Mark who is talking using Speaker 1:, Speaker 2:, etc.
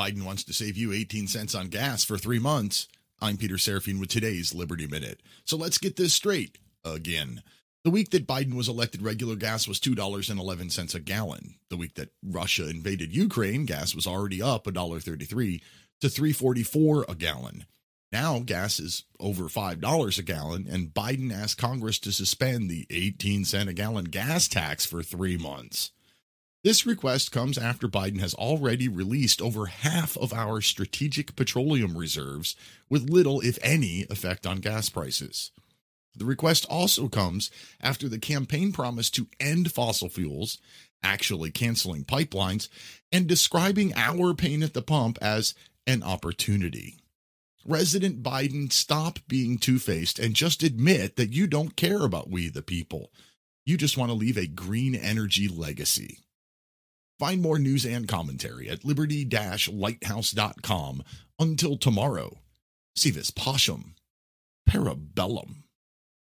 Speaker 1: Biden wants to save you 18 cents on gas for three months. I'm Peter Serafine with today's Liberty Minute. So let's get this straight again. The week that Biden was elected, regular gas was $2.11 a gallon. The week that Russia invaded Ukraine, gas was already up $1.33 to 344 a gallon. Now gas is over $5 a gallon, and Biden asked Congress to suspend the 18 cent a gallon gas tax for three months. This request comes after Biden has already released over half of our strategic petroleum reserves with little, if any, effect on gas prices. The request also comes after the campaign promised to end fossil fuels, actually canceling pipelines, and describing our pain at the pump as an opportunity. Resident Biden, stop being two faced and just admit that you don't care about we the people. You just want to leave a green energy legacy. Find more news and commentary at liberty lighthouse.com. Until tomorrow, see this possum, parabellum.